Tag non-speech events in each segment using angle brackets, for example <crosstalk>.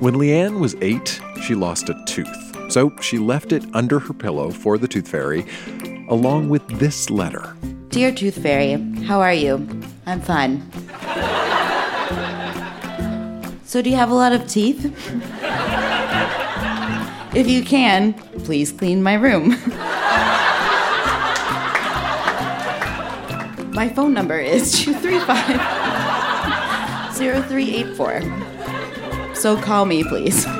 When Leanne was eight, she lost a tooth. So she left it under her pillow for the tooth fairy, along with this letter. Dear Tooth Fairy, how are you? I'm fine. so, do you have a lot of teeth? if you can, please clean my room. my phone number is 235 0384. So, call me, please. That's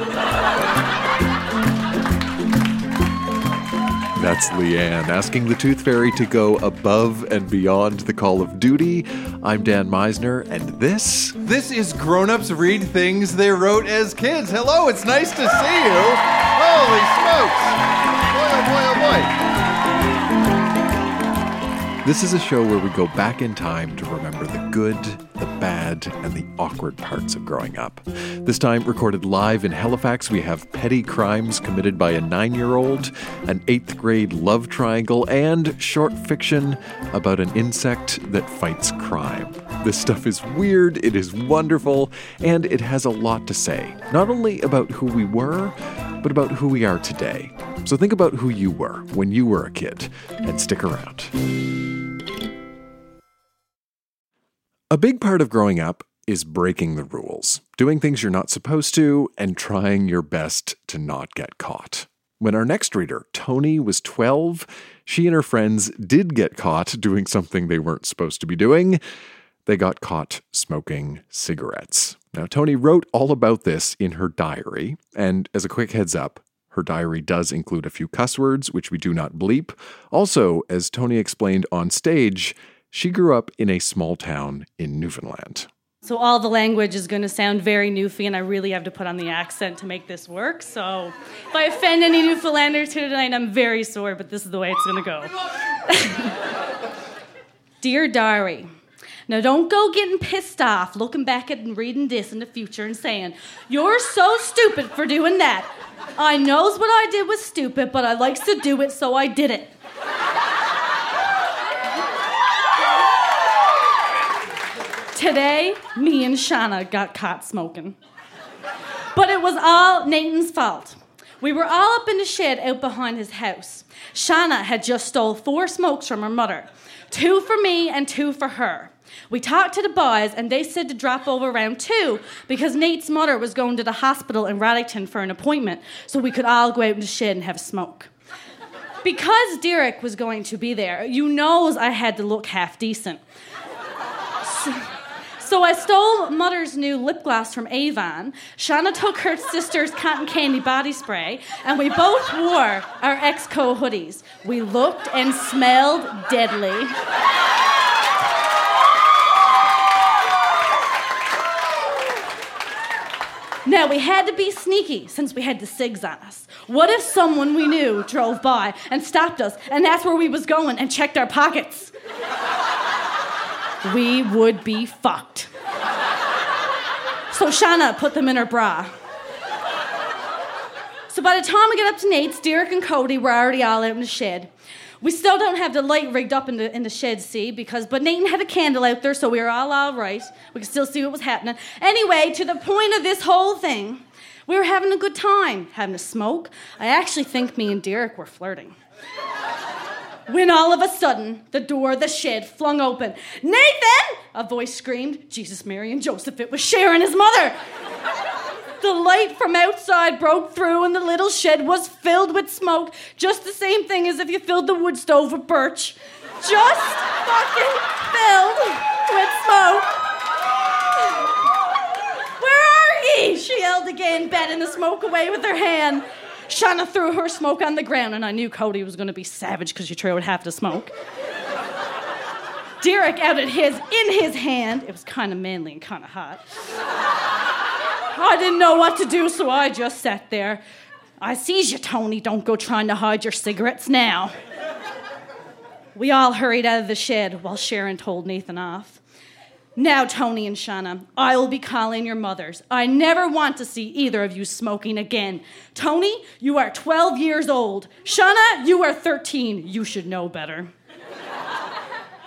Leanne asking the Tooth Fairy to go above and beyond the call of duty. I'm Dan Meisner, and this. This is Grown Ups Read Things They Wrote as Kids. Hello, it's nice to see you. Holy smokes! Boy, oh boy, oh boy. This is a show where we go back in time to remember the good, the bad, and the awkward parts of growing up. This time, recorded live in Halifax, we have petty crimes committed by a nine year old, an eighth grade love triangle, and short fiction about an insect that fights crime. This stuff is weird, it is wonderful, and it has a lot to say, not only about who we were, but about who we are today. So think about who you were when you were a kid, and stick around. A big part of growing up is breaking the rules, doing things you're not supposed to, and trying your best to not get caught. When our next reader, Tony, was 12, she and her friends did get caught doing something they weren't supposed to be doing. They got caught smoking cigarettes. Now, Tony wrote all about this in her diary, and as a quick heads up, her diary does include a few cuss words, which we do not bleep. Also, as Tony explained on stage, she grew up in a small town in Newfoundland. So all the language is going to sound very Newfie, and I really have to put on the accent to make this work. So if I offend any Newfoundlanders here tonight, I'm very sorry, but this is the way it's going to go. <laughs> Dear Diary, now don't go getting pissed off looking back at and reading this in the future and saying, You're so stupid for doing that. I knows what I did was stupid, but I likes to do it, so I did it. Today, me and Shauna got caught smoking. But it was all Nathan's fault. We were all up in the shed out behind his house. Shauna had just stole four smokes from her mother, two for me and two for her. We talked to the boys and they said to drop over around two because Nate's mother was going to the hospital in Radington for an appointment so we could all go out in the shed and have a smoke. Because Derek was going to be there, you knows I had to look half decent. So, so I stole Mother's new lip gloss from Avon. Shauna took her sister's cotton candy body spray, and we both wore our Exco hoodies. We looked and smelled deadly. Now, we had to be sneaky since we had the cigs on us. What if someone we knew drove by and stopped us and asked where we was going and checked our pockets? We would be fucked. So Shauna put them in her bra. So by the time we get up to Nate's, Derek and Cody were already all out in the shed. We still don't have the light rigged up in the in the shed, see, because but Nathan had a candle out there, so we were all all right. We could still see what was happening. Anyway, to the point of this whole thing, we were having a good time, having a smoke. I actually think me and Derek were flirting. When all of a sudden the door of the shed flung open. Nathan! A voice screamed. Jesus, Mary, and Joseph. It was Sharon, his mother. The light from outside broke through, and the little shed was filled with smoke. Just the same thing as if you filled the wood stove with birch. Just fucking filled with smoke. Where are ye? She yelled again, batting the smoke away with her hand. Shauna threw her smoke on the ground, and I knew Cody was going to be savage because she threw half the smoke. Derek outed his in his hand. It was kind of manly and kind of hot. I didn't know what to do, so I just sat there. I sees you, Tony. Don't go trying to hide your cigarettes now. We all hurried out of the shed while Sharon told Nathan off. Now, Tony and Shauna, I will be calling your mothers. I never want to see either of you smoking again. Tony, you are 12 years old. Shauna, you are 13. You should know better.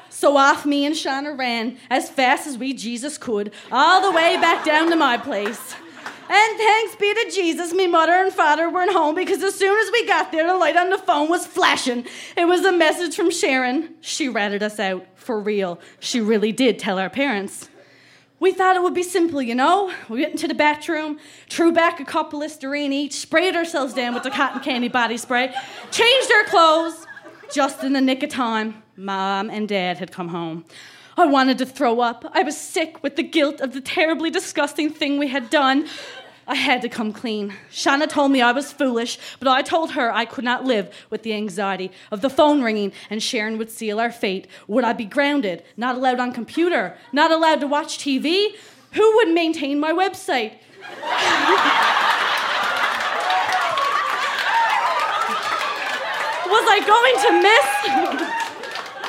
so off me and Shauna ran as fast as we Jesus could, all the way back down to my place. And thanks be to Jesus, me mother and father weren't home because as soon as we got there, the light on the phone was flashing. It was a message from Sharon. She ratted us out, for real. She really did tell our parents. We thought it would be simple, you know? We went into the bathroom, threw back a cup of Listerine each, sprayed ourselves down with the cotton candy body spray, changed our clothes. Just in the nick of time, Mom and Dad had come home. I wanted to throw up. I was sick with the guilt of the terribly disgusting thing we had done. I had to come clean. Shauna told me I was foolish, but I told her I could not live with the anxiety of the phone ringing and Sharon would seal our fate. Would I be grounded, not allowed on computer, not allowed to watch TV? Who would maintain my website? <laughs> was I going to miss <laughs>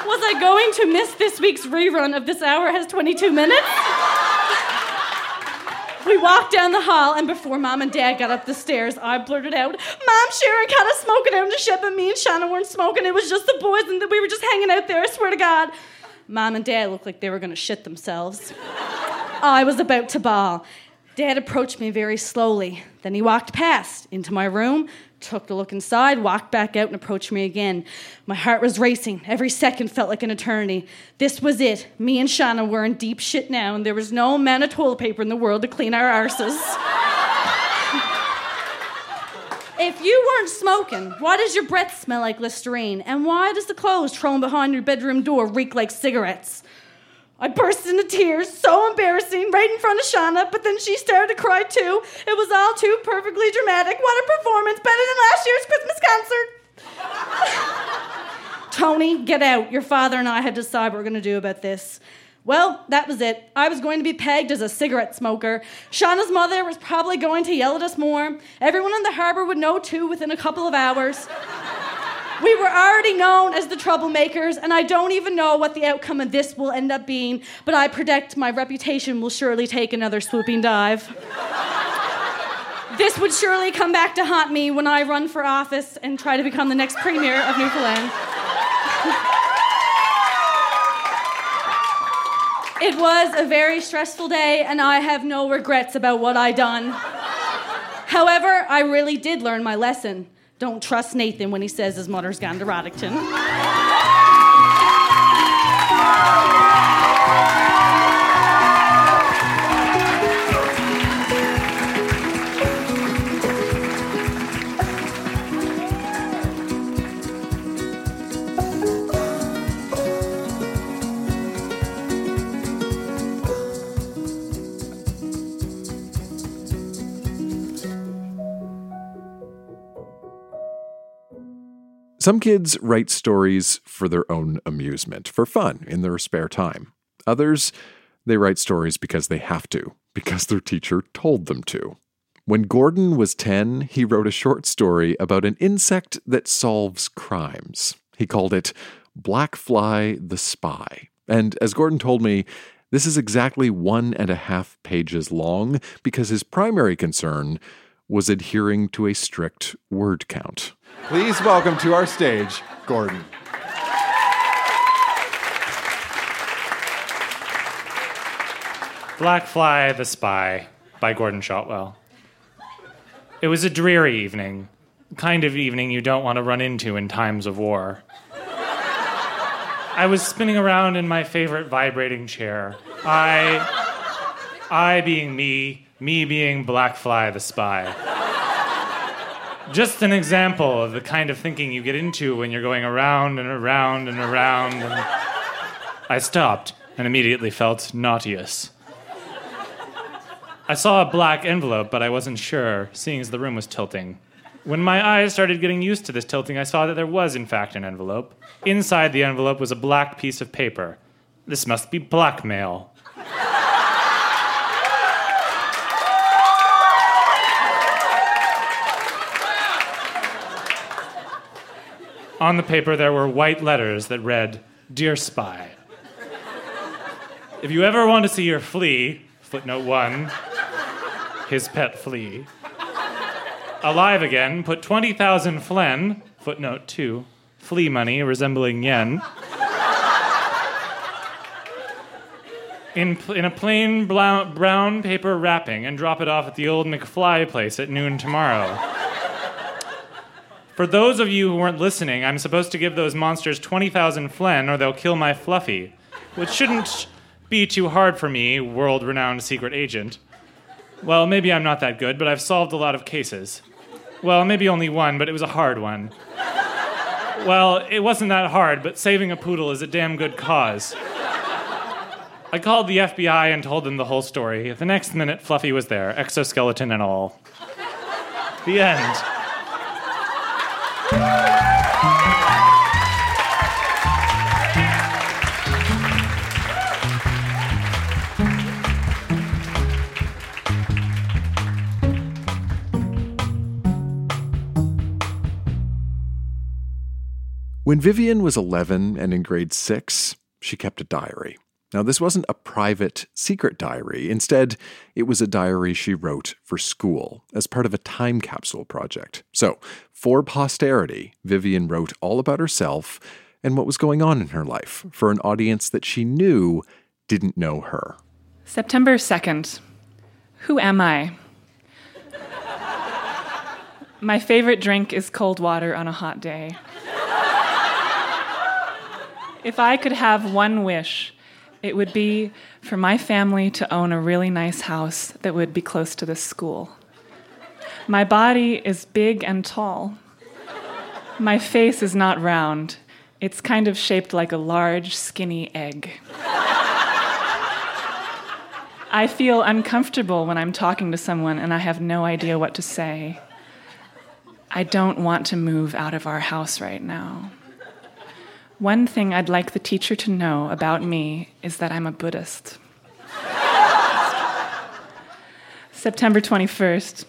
was I going to miss this week's rerun of This Hour Has 22 Minutes? We walked down the hall, and before Mom and Dad got up the stairs, I blurted out, Mom, Sharon kind of smoking out in the shed, but me and Shanna weren't smoking. It was just the boys, and we were just hanging out there, I swear to God. Mom and Dad looked like they were going to shit themselves. I was about to bawl. Dad approached me very slowly. Then he walked past into my room, took a look inside, walked back out, and approached me again. My heart was racing. Every second felt like an eternity. This was it. Me and Shauna were in deep shit now, and there was no amount of toilet paper in the world to clean our arses. <laughs> if you weren't smoking, why does your breath smell like Listerine? And why does the clothes thrown behind your bedroom door reek like cigarettes? I burst into tears, so embarrassing, right in front of Shauna, but then she started to cry too. It was all too perfectly dramatic. What a performance, better than last year's Christmas concert. <laughs> Tony, get out. Your father and I had to decide what we're going to do about this. Well, that was it. I was going to be pegged as a cigarette smoker. Shauna's mother was probably going to yell at us more. Everyone in the harbor would know too within a couple of hours. We were already known as the troublemakers, and I don't even know what the outcome of this will end up being, but I predict my reputation will surely take another swooping dive. this would surely come back to haunt me when I run for office and try to become the next premier of Newfoundland. it was a very stressful day, and I have no regrets about what I done. However, I really did learn my lesson. Don't trust Nathan when he says his mother's gone to Roddington. Some kids write stories for their own amusement, for fun, in their spare time. Others, they write stories because they have to, because their teacher told them to. When Gordon was 10, he wrote a short story about an insect that solves crimes. He called it Black Fly the Spy. And as Gordon told me, this is exactly one and a half pages long because his primary concern was adhering to a strict word count. Please welcome to our stage, Gordon. Black Fly the Spy by Gordon Shotwell. It was a dreary evening, kind of evening you don't want to run into in times of war. I was spinning around in my favorite vibrating chair. I, I being me, me being Black Fly the Spy. Just an example of the kind of thinking you get into when you're going around and around and around. And I stopped and immediately felt nauseous. I saw a black envelope, but I wasn't sure, seeing as the room was tilting. When my eyes started getting used to this tilting, I saw that there was, in fact, an envelope. Inside the envelope was a black piece of paper. This must be blackmail. On the paper, there were white letters that read, Dear Spy. If you ever want to see your flea, footnote one, his pet flea, alive again, put 20,000 flen, footnote two, flea money resembling yen, in, in a plain brown paper wrapping and drop it off at the old McFly place at noon tomorrow. For those of you who weren't listening, I'm supposed to give those monsters 20,000 flen or they'll kill my Fluffy, which shouldn't be too hard for me, world renowned secret agent. Well, maybe I'm not that good, but I've solved a lot of cases. Well, maybe only one, but it was a hard one. Well, it wasn't that hard, but saving a poodle is a damn good cause. I called the FBI and told them the whole story. The next minute, Fluffy was there, exoskeleton and all. The end. When Vivian was 11 and in grade 6, she kept a diary. Now, this wasn't a private, secret diary. Instead, it was a diary she wrote for school as part of a time capsule project. So, for posterity, Vivian wrote all about herself and what was going on in her life for an audience that she knew didn't know her. September 2nd. Who am I? My favorite drink is cold water on a hot day. If I could have one wish, it would be for my family to own a really nice house that would be close to this school. My body is big and tall. My face is not round, it's kind of shaped like a large, skinny egg. I feel uncomfortable when I'm talking to someone and I have no idea what to say. I don't want to move out of our house right now. One thing I'd like the teacher to know about me is that I'm a Buddhist. <laughs> September 21st.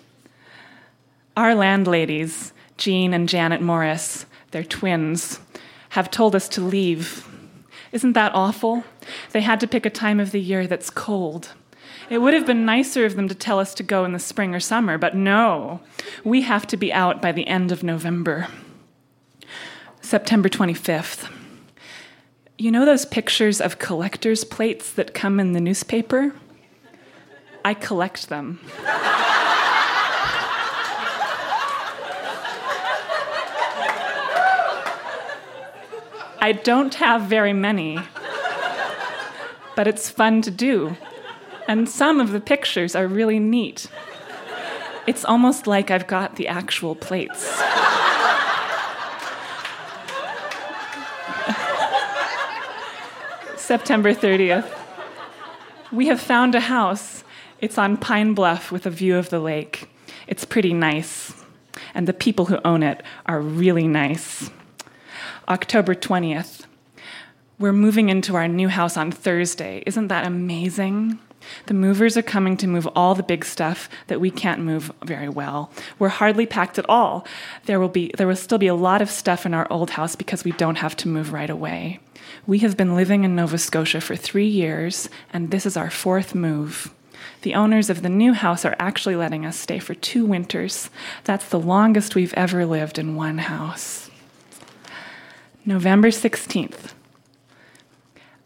Our landladies, Jean and Janet Morris, they're twins, have told us to leave. Isn't that awful? They had to pick a time of the year that's cold. It would have been nicer of them to tell us to go in the spring or summer, but no. We have to be out by the end of November. September 25th. You know those pictures of collector's plates that come in the newspaper? I collect them. I don't have very many, but it's fun to do. And some of the pictures are really neat. It's almost like I've got the actual plates. September 30th. We have found a house. It's on Pine Bluff with a view of the lake. It's pretty nice, and the people who own it are really nice. October 20th. We're moving into our new house on Thursday. Isn't that amazing? The movers are coming to move all the big stuff that we can't move very well. We're hardly packed at all. There will be there will still be a lot of stuff in our old house because we don't have to move right away. We have been living in Nova Scotia for 3 years and this is our fourth move. The owners of the new house are actually letting us stay for 2 winters. That's the longest we've ever lived in one house. November 16th.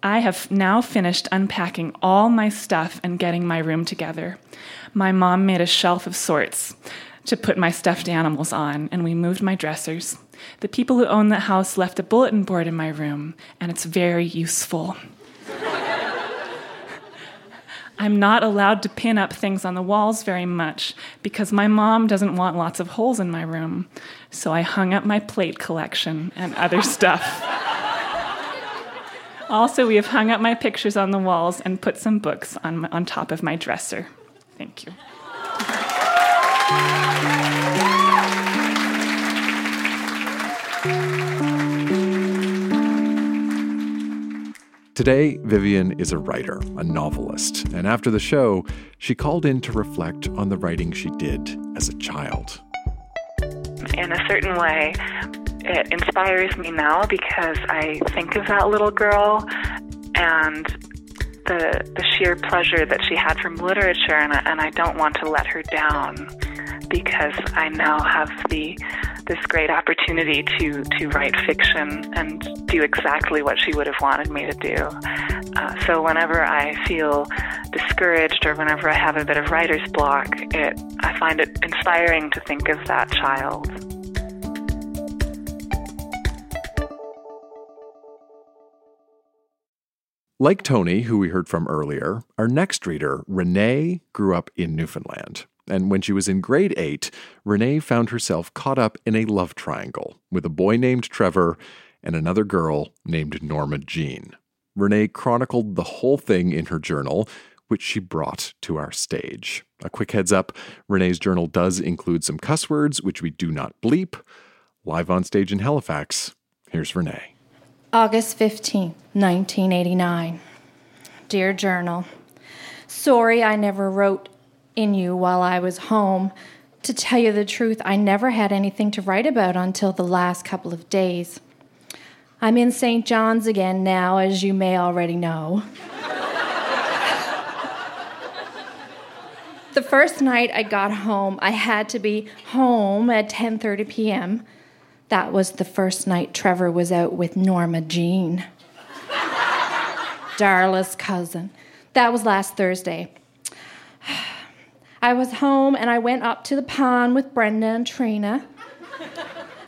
I have now finished unpacking all my stuff and getting my room together. My mom made a shelf of sorts to put my stuffed animals on, and we moved my dressers. The people who own the house left a bulletin board in my room, and it's very useful. <laughs> I'm not allowed to pin up things on the walls very much because my mom doesn't want lots of holes in my room. So I hung up my plate collection and other <laughs> stuff. Also, we have hung up my pictures on the walls and put some books on, on top of my dresser. Thank you. Today, Vivian is a writer, a novelist, and after the show, she called in to reflect on the writing she did as a child. In a certain way, it inspires me now because I think of that little girl and the the sheer pleasure that she had from literature, and I, and I don't want to let her down because I now have the this great opportunity to to write fiction and do exactly what she would have wanted me to do. Uh, so whenever I feel discouraged or whenever I have a bit of writer's block, it I find it inspiring to think of that child. Like Tony, who we heard from earlier, our next reader, Renee, grew up in Newfoundland. And when she was in grade eight, Renee found herself caught up in a love triangle with a boy named Trevor and another girl named Norma Jean. Renee chronicled the whole thing in her journal, which she brought to our stage. A quick heads up Renee's journal does include some cuss words, which we do not bleep. Live on stage in Halifax, here's Renee. August 15, 1989. Dear Journal, Sorry I never wrote in you while I was home. To tell you the truth, I never had anything to write about until the last couple of days. I'm in St. John's again now, as you may already know. <laughs> the first night I got home, I had to be home at 10:30 p.m. That was the first night Trevor was out with Norma Jean. Darla's cousin. That was last Thursday. I was home and I went up to the pond with Brenda and Trina.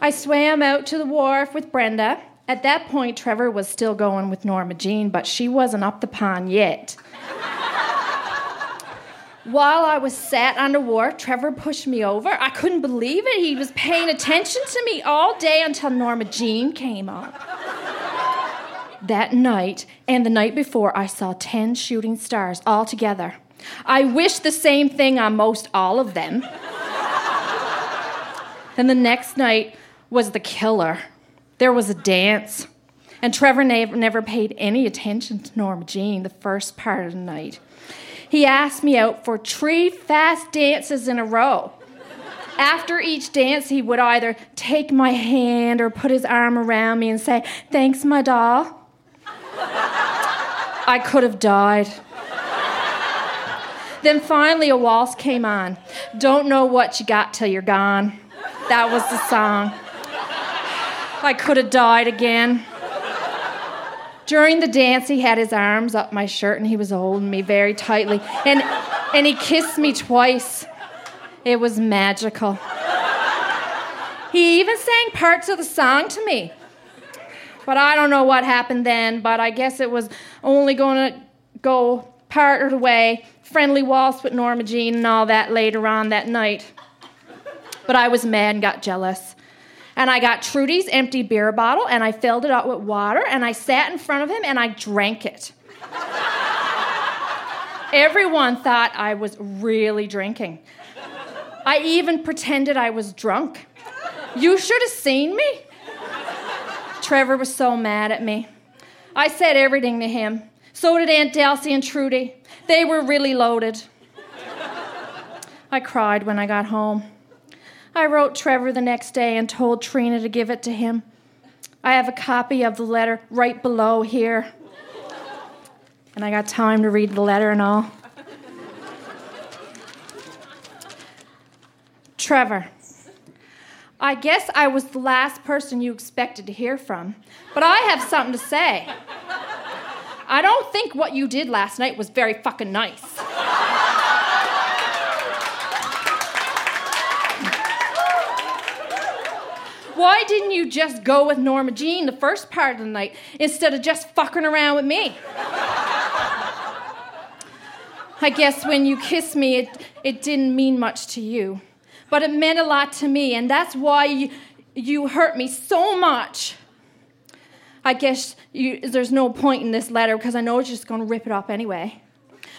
I swam out to the wharf with Brenda. At that point, Trevor was still going with Norma Jean, but she wasn't up the pond yet. While I was sat wharf, Trevor pushed me over. I couldn't believe it. He was paying attention to me all day until Norma Jean came up. that night and the night before, I saw 10 shooting stars all together. I wish the same thing on most all of them. then the next night was the killer. There was a dance. And Trevor never paid any attention to Norma Jean the first part of the night. He asked me out for three fast dances in a row. After each dance, he would either take my hand or put his arm around me and say, Thanks, my doll. I could have died. Then finally, a waltz came on. Don't know what you got till you're gone. That was the song. I could have died again. During the dance, he had his arms up my shirt and he was holding me very tightly. And, and he kissed me twice. It was magical. He even sang parts of the song to me. But I don't know what happened then, but I guess it was only going to go part of the way. Friendly waltz with Norma Jean and all that later on that night. But I was mad and got jealous. And I got Trudy's empty beer bottle and I filled it up with water and I sat in front of him and I drank it. Everyone thought I was really drinking. I even pretended I was drunk. You should have seen me. Trevor was so mad at me. I said everything to him. So did Aunt Delcy and Trudy. They were really loaded. I cried when I got home. I wrote Trevor the next day and told Trina to give it to him. I have a copy of the letter right below here. And I got time to read the letter and all. Trevor, I guess I was the last person you expected to hear from, but I have something to say. I don't think what you did last night was very fucking nice. Why didn't you just go with Norma Jean the first part of the night instead of just fucking around with me? I guess when you kissed me, it, it didn't mean much to you, but it meant a lot to me, and that's why you, you hurt me so much. I guess you, there's no point in this letter because I know it's just going to rip it up anyway.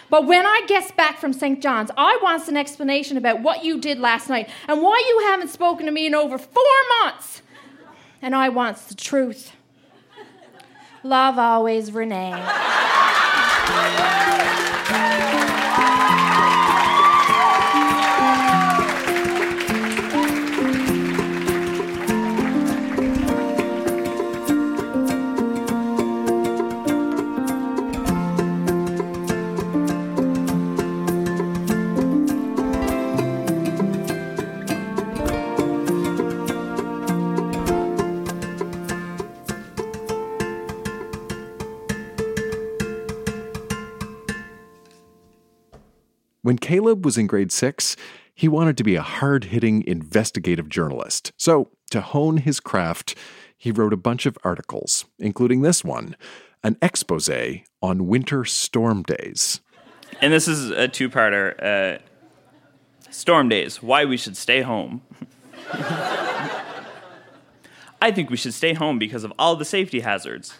But when I get back from St. John's, I want an explanation about what you did last night and why you haven't spoken to me in over four months. And I wants the truth. Love always, Renee. When Caleb was in grade six, he wanted to be a hard hitting investigative journalist. So, to hone his craft, he wrote a bunch of articles, including this one an expose on winter storm days. And this is a two parter. Uh, storm days, why we should stay home. <laughs> I think we should stay home because of all the safety hazards.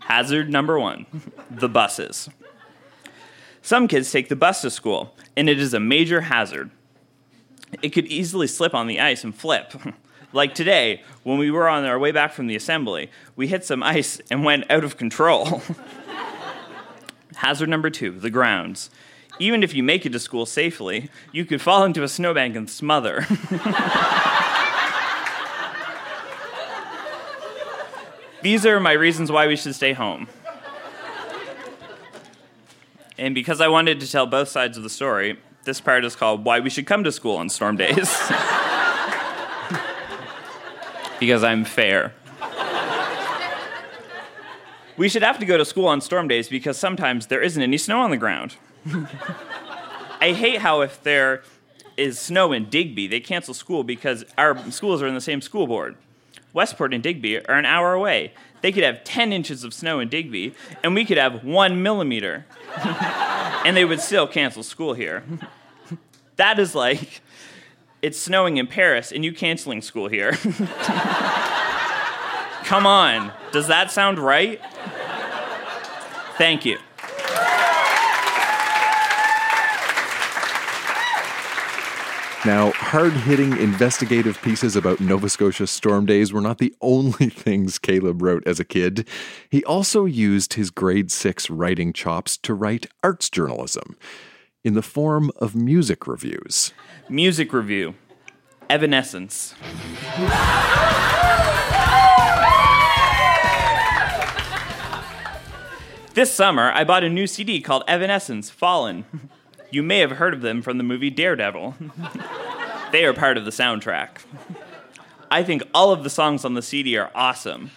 Hazard number one the buses. Some kids take the bus to school, and it is a major hazard. It could easily slip on the ice and flip. <laughs> like today, when we were on our way back from the assembly, we hit some ice and went out of control. <laughs> Hazard number two the grounds. Even if you make it to school safely, you could fall into a snowbank and smother. <laughs> These are my reasons why we should stay home. And because I wanted to tell both sides of the story, this part is called Why We Should Come to School on Storm Days. <laughs> because I'm fair. We should have to go to school on storm days because sometimes there isn't any snow on the ground. <laughs> I hate how if there is snow in Digby, they cancel school because our schools are in the same school board. Westport and Digby are an hour away. They could have 10 inches of snow in Digby, and we could have one millimeter. <laughs> and they would still cancel school here. <laughs> that is like it's snowing in Paris and you canceling school here. <laughs> Come on, does that sound right? Thank you. Now, hard hitting investigative pieces about Nova Scotia storm days were not the only <laughs> things Caleb wrote as a kid. He also used his grade six writing chops to write arts journalism in the form of music reviews. Music review Evanescence. This summer, I bought a new CD called Evanescence Fallen. <laughs> You may have heard of them from the movie Daredevil. <laughs> they are part of the soundtrack. I think all of the songs on the CD are awesome.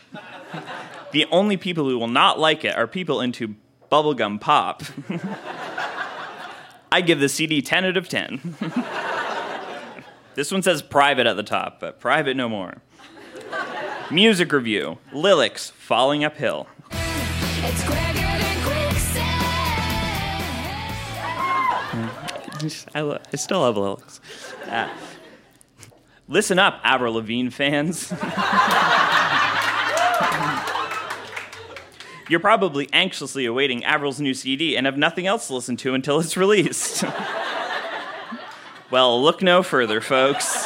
The only people who will not like it are people into bubblegum pop. <laughs> I give the CD 10 out of 10. <laughs> this one says private at the top, but private no more. Music review Lillix Falling Uphill. I, lo- I still love Lillix. Uh, listen up, Avril Lavigne fans. You're probably anxiously awaiting Avril's new CD and have nothing else to listen to until it's released. well, look no further, folks.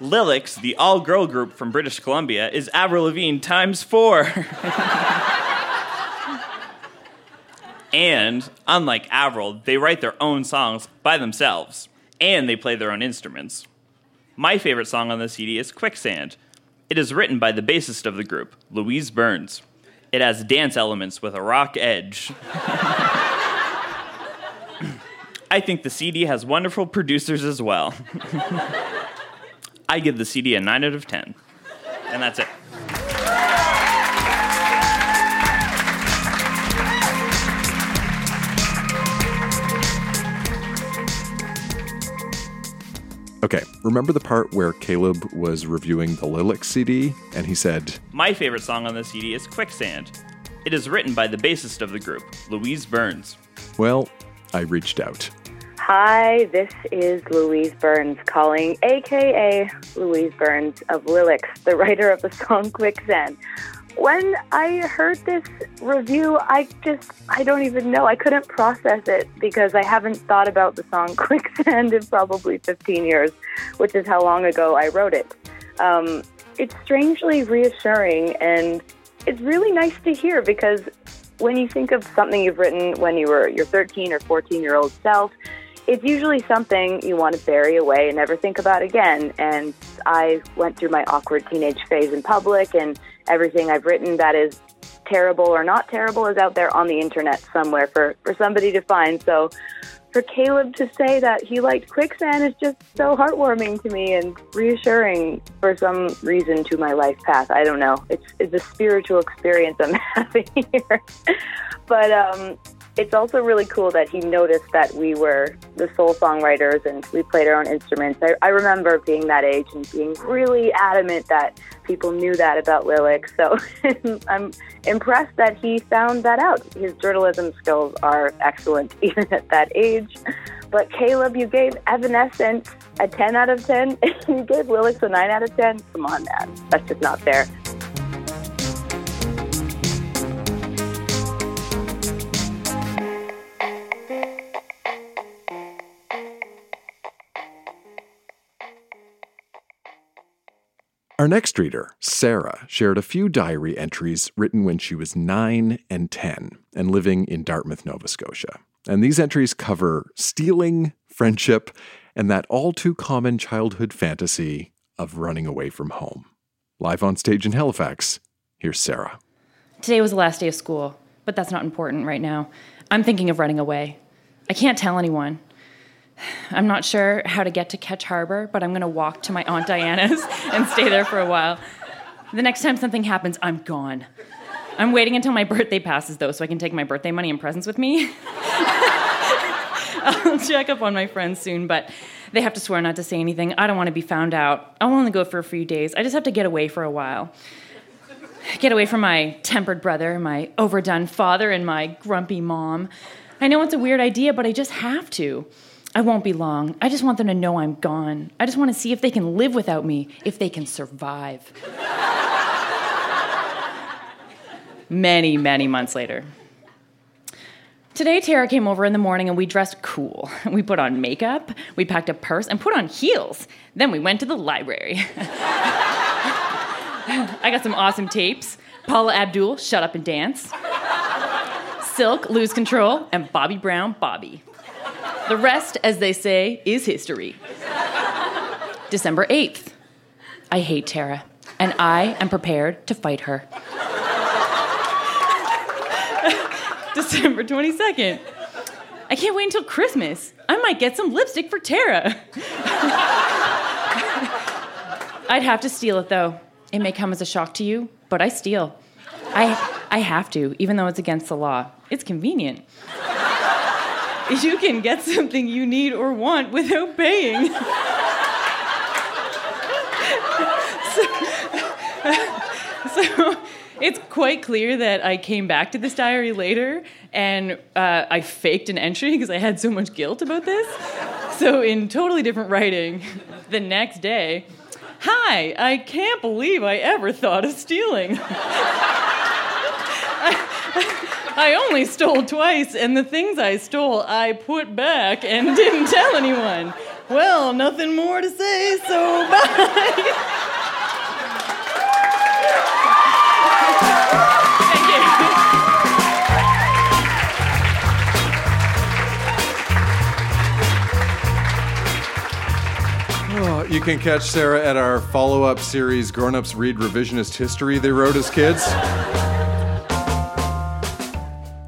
Lillix, the all girl group from British Columbia, is Avril Lavigne times four. And unlike Avril, they write their own songs by themselves, and they play their own instruments. My favorite song on the CD is Quicksand. It is written by the bassist of the group, Louise Burns. It has dance elements with a rock edge. <laughs> I think the CD has wonderful producers as well. <laughs> I give the CD a 9 out of 10. And that's it. Okay, remember the part where Caleb was reviewing the Lillix CD and he said, My favorite song on the CD is Quicksand. It is written by the bassist of the group, Louise Burns. Well, I reached out. Hi, this is Louise Burns calling, aka Louise Burns of Lillix, the writer of the song Quicksand. When I heard this review, I just, I don't even know. I couldn't process it because I haven't thought about the song <laughs> Quicksand in probably 15 years, which is how long ago I wrote it. Um, it's strangely reassuring and it's really nice to hear because when you think of something you've written when you were your 13 or 14 year old self, it's usually something you want to bury away and never think about again. And I went through my awkward teenage phase in public, and everything I've written that is terrible or not terrible is out there on the internet somewhere for, for somebody to find. So for Caleb to say that he liked quicksand is just so heartwarming to me and reassuring for some reason to my life path. I don't know. It's it's a spiritual experience I'm <laughs> having here. but um It's also really cool that he noticed that we were the sole songwriters and we played our own instruments. I, I remember being that age and being really adamant that people knew that about Lillix. So <laughs> I'm impressed that he found that out. His journalism skills are excellent <laughs> even at that age. But Caleb, you gave Evanescence a 10 out of 10. <laughs> you gave Lillix a 9 out of 10. Come on, man. That's just not fair. Our next reader, Sarah, shared a few diary entries written when she was 9 and 10 and living in Dartmouth, Nova Scotia. And these entries cover stealing, friendship, and that all too common childhood fantasy of running away from home. Live on stage in Halifax, here's Sarah. Today was the last day of school, but that's not important right now. I'm thinking of running away. I can't tell anyone. <sighs> I'm not sure how to get to Ketch Harbor, but I'm going to walk to my Aunt Diana's <laughs> and stay there for a while. The next time something happens, I'm gone. I'm waiting until my birthday passes, though, so I can take my birthday money and presents with me. <laughs> I'll check up on my friends soon, but they have to swear not to say anything. I don't want to be found out. I'll only go for a few days. I just have to get away for a while. Get away from my tempered brother, my overdone father, and my grumpy mom. I know it's a weird idea, but I just have to. I won't be long. I just want them to know I'm gone. I just want to see if they can live without me, if they can survive. <laughs> many, many months later. Today, Tara came over in the morning and we dressed cool. <laughs> We put on makeup, we packed a purse, and put on heels. Then we went to the library. <laughs> I got some awesome tapes Paula Abdul, Shut Up and Dance, Silk, Lose Control, and Bobby Brown, Bobby. The rest, as they say, is history. December 8th. I hate Tara, and I am prepared to fight her. <laughs> December 22nd. I can't wait until Christmas. I might get some lipstick for Tara. <laughs> I'd have to steal it though. It may come as a shock to you, but I steal. I, I have to, even though it's against the law. It's convenient you can get something you need or want without paying. <laughs> so, <laughs> so, it's quite clear that I came back to this diary later and uh, I faked an entry because I had so much guilt about this. So, in totally different writing, <laughs> the next day, Hi, I can't believe I ever thought of stealing. I only stole twice, and the things I stole I put back and didn't tell anyone. Well, nothing more to say, so bye. Oh, you can catch Sarah at our follow up series, Grown Ups Read Revisionist History they wrote as kids.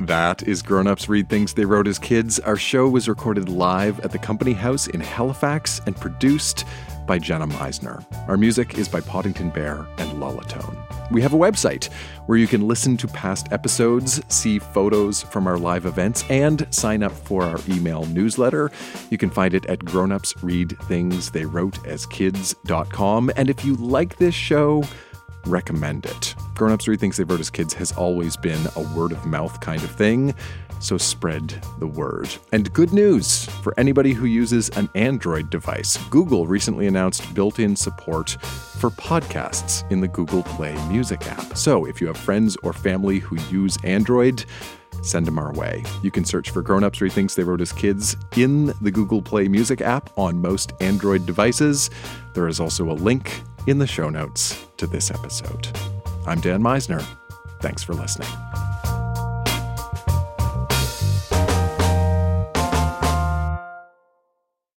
That is Grown Ups Read Things They Wrote as Kids. Our show was recorded live at the Company House in Halifax and produced by Jenna Meisner. Our music is by Poddington Bear and Lullatone. We have a website where you can listen to past episodes, see photos from our live events, and sign up for our email newsletter. You can find it at grownupsreadthingstheywroteaskids.com. And if you like this show, recommend it. Grown Ups They Wrote as Kids has always been a word of mouth kind of thing, so spread the word. And good news for anybody who uses an Android device Google recently announced built in support for podcasts in the Google Play Music app. So if you have friends or family who use Android, send them our way. You can search for Grown Ups They Wrote as Kids in the Google Play Music app on most Android devices. There is also a link in the show notes to this episode. I'm Dan Meisner. Thanks for listening.